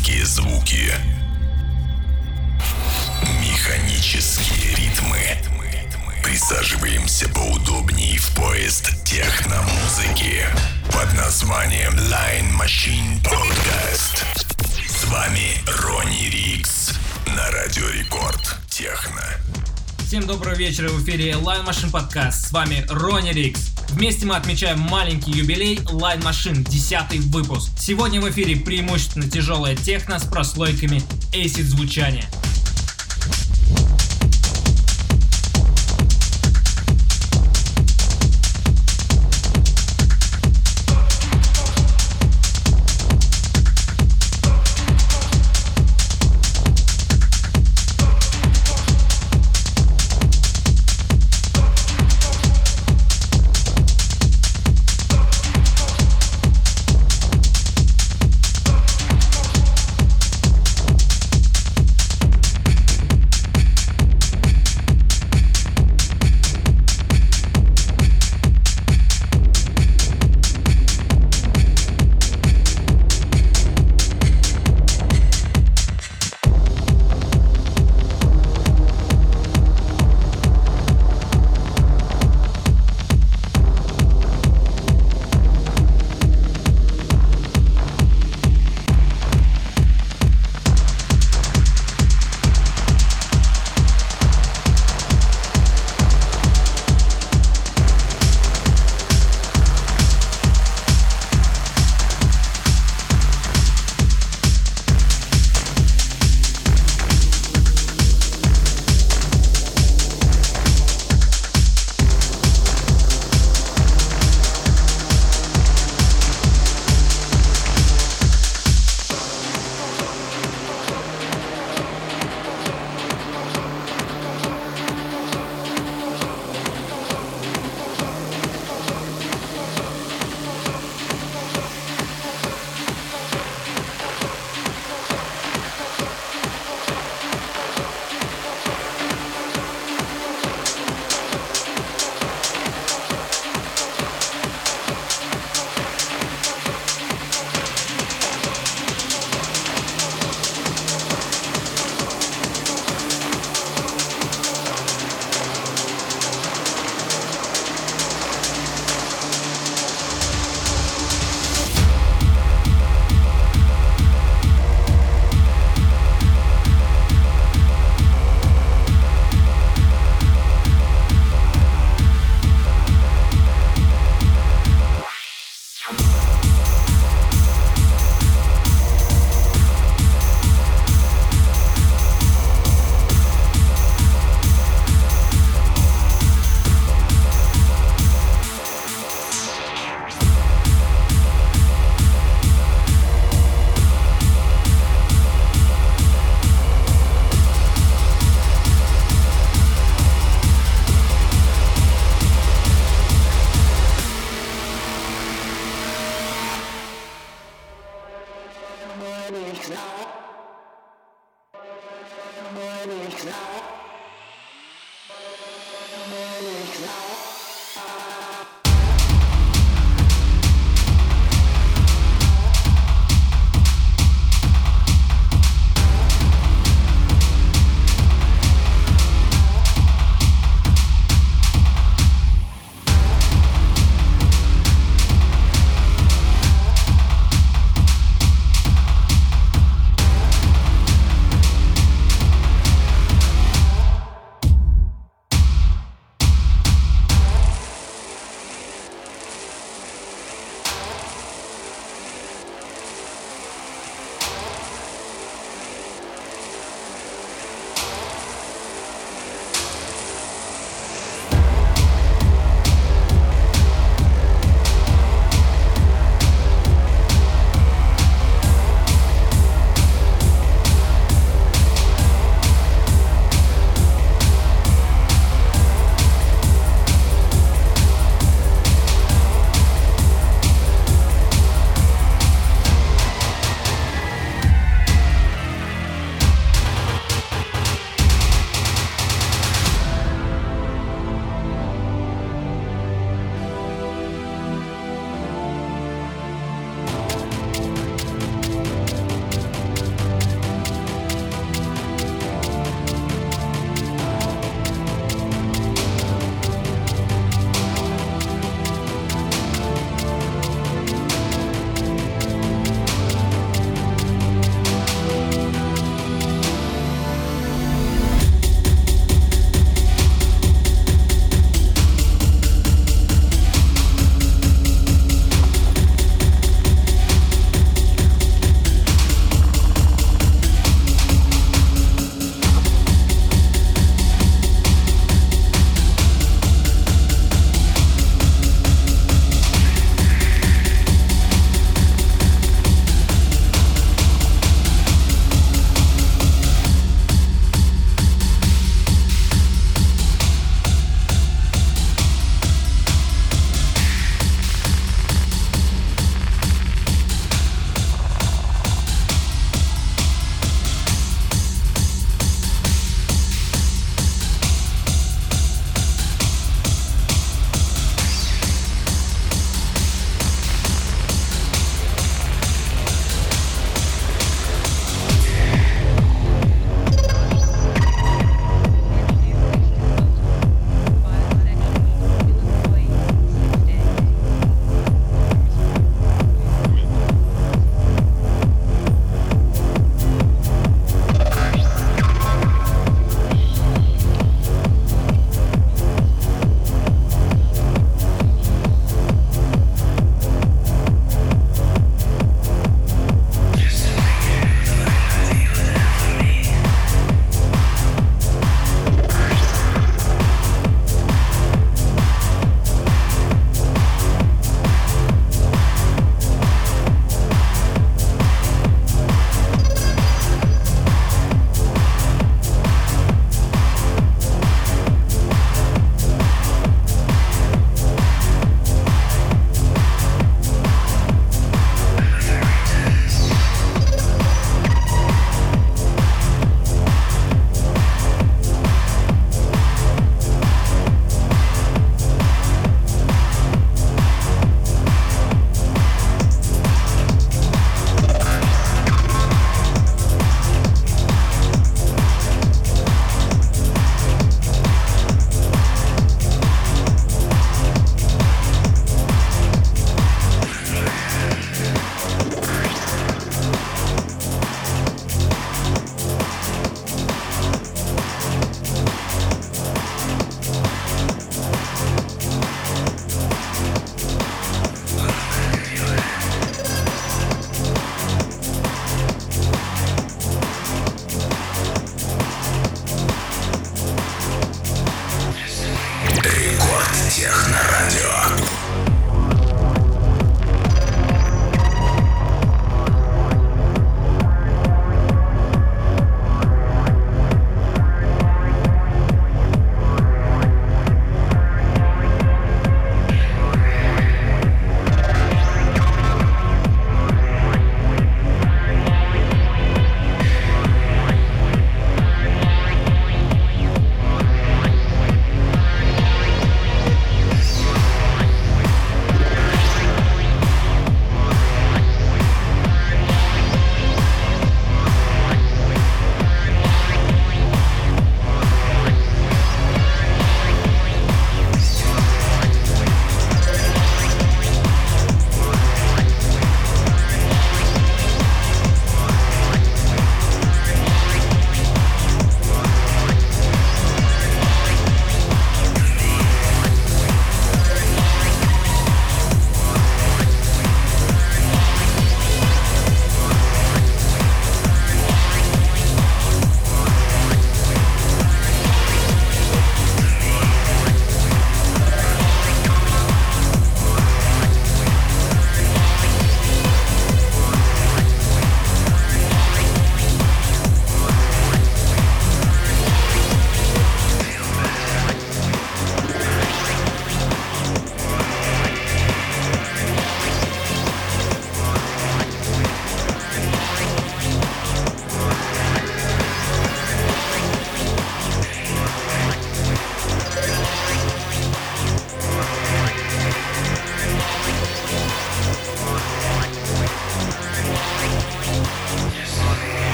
Механические звуки. Механические ритмы. Присаживаемся поудобнее в поезд техномузыки под названием Line Machine Podcast. С вами Ронни Рикс на Радио Рекорд Техно. Всем доброго вечера в эфире Line Machine Podcast. С вами Ронни Рикс. Вместе мы отмечаем маленький юбилей Line Machine, 10 выпуск. Сегодня в эфире преимущественно тяжелая техно с прослойками acid звучания.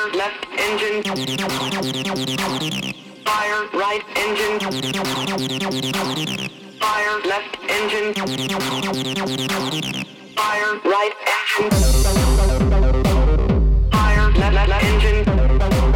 Fire left engine. Fire right engine. Fire left engine. Fire right engine. Fire left engine.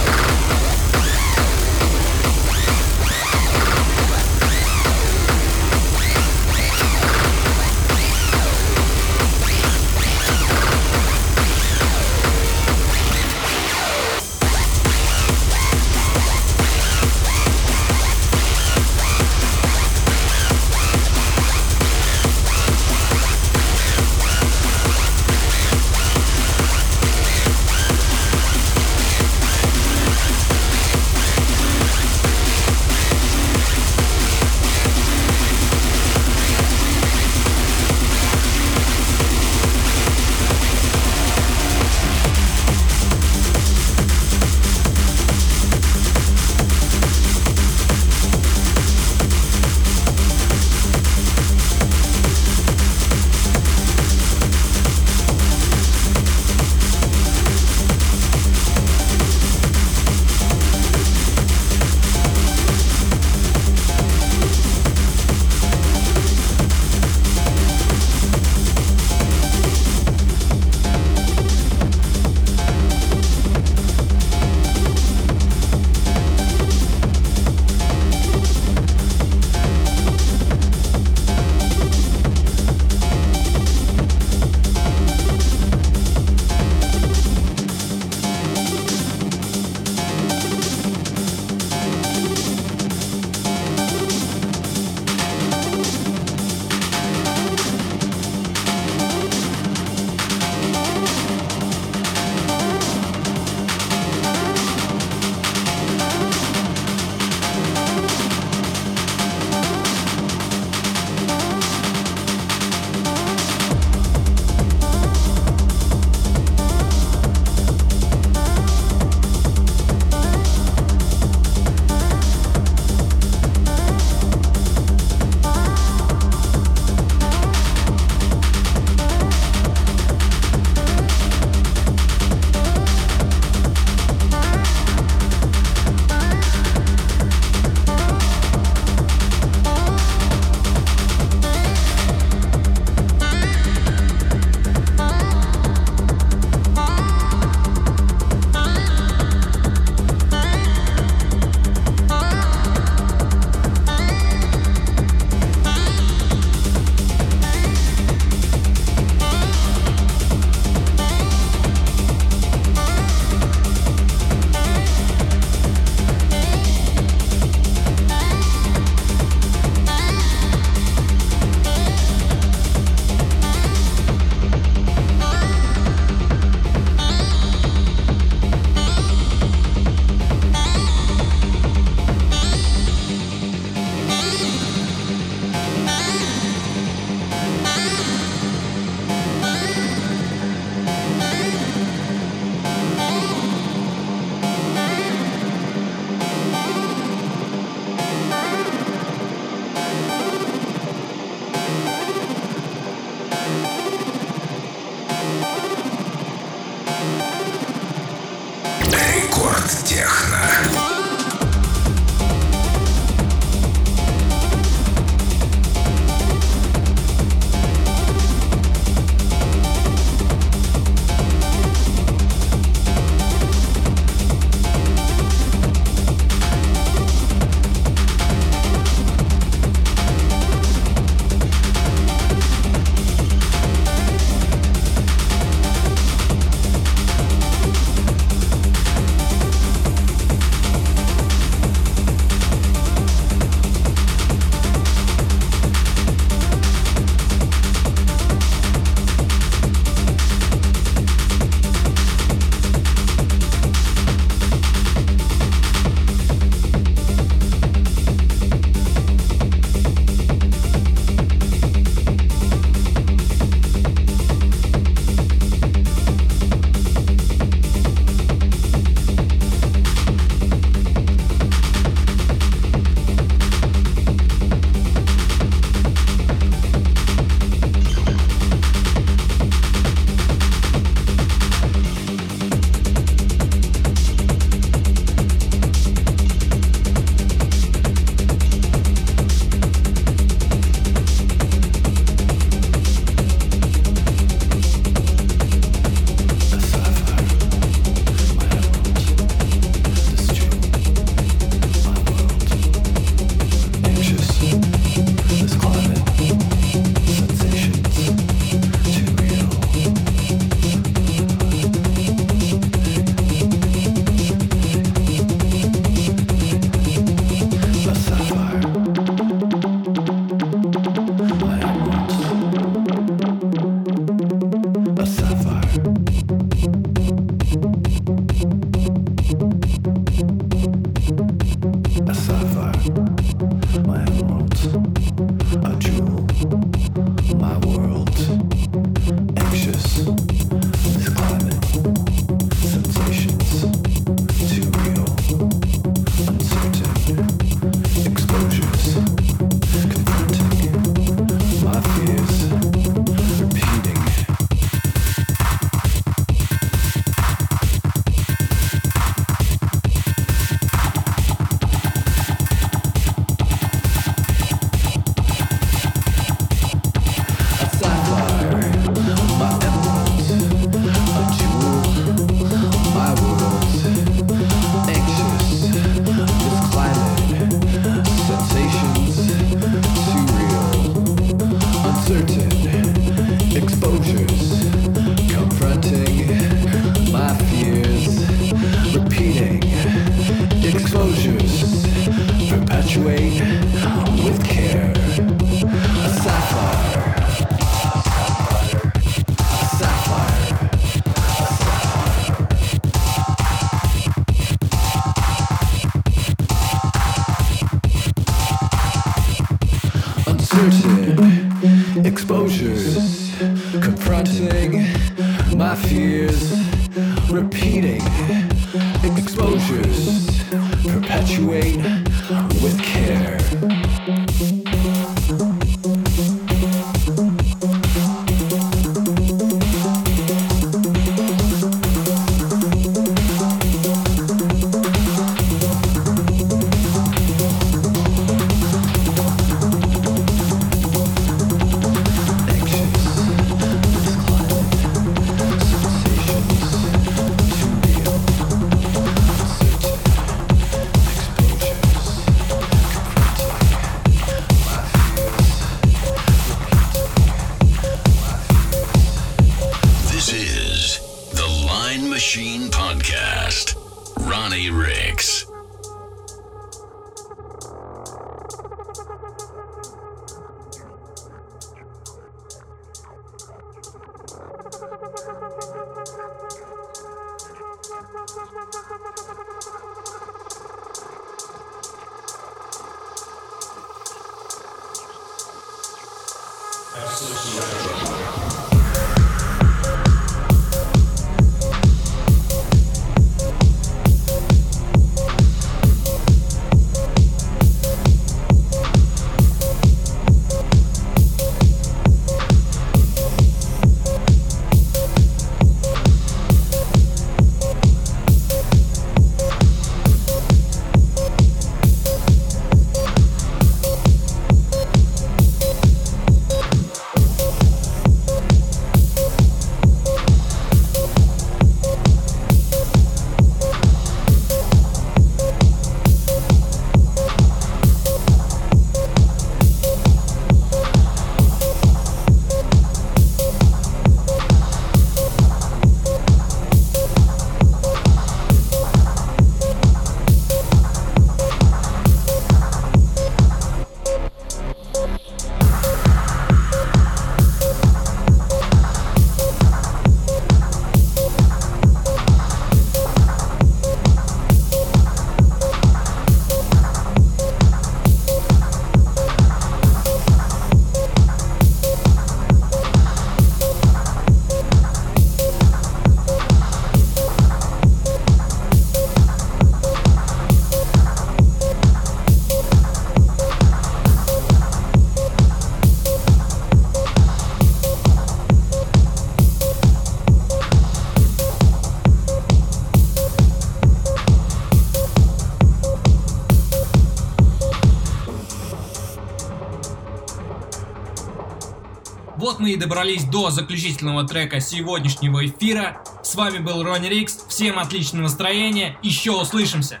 Мы и добрались до заключительного трека сегодняшнего эфира. С вами был Ронни Рикс. Всем отличного настроения. Еще услышимся.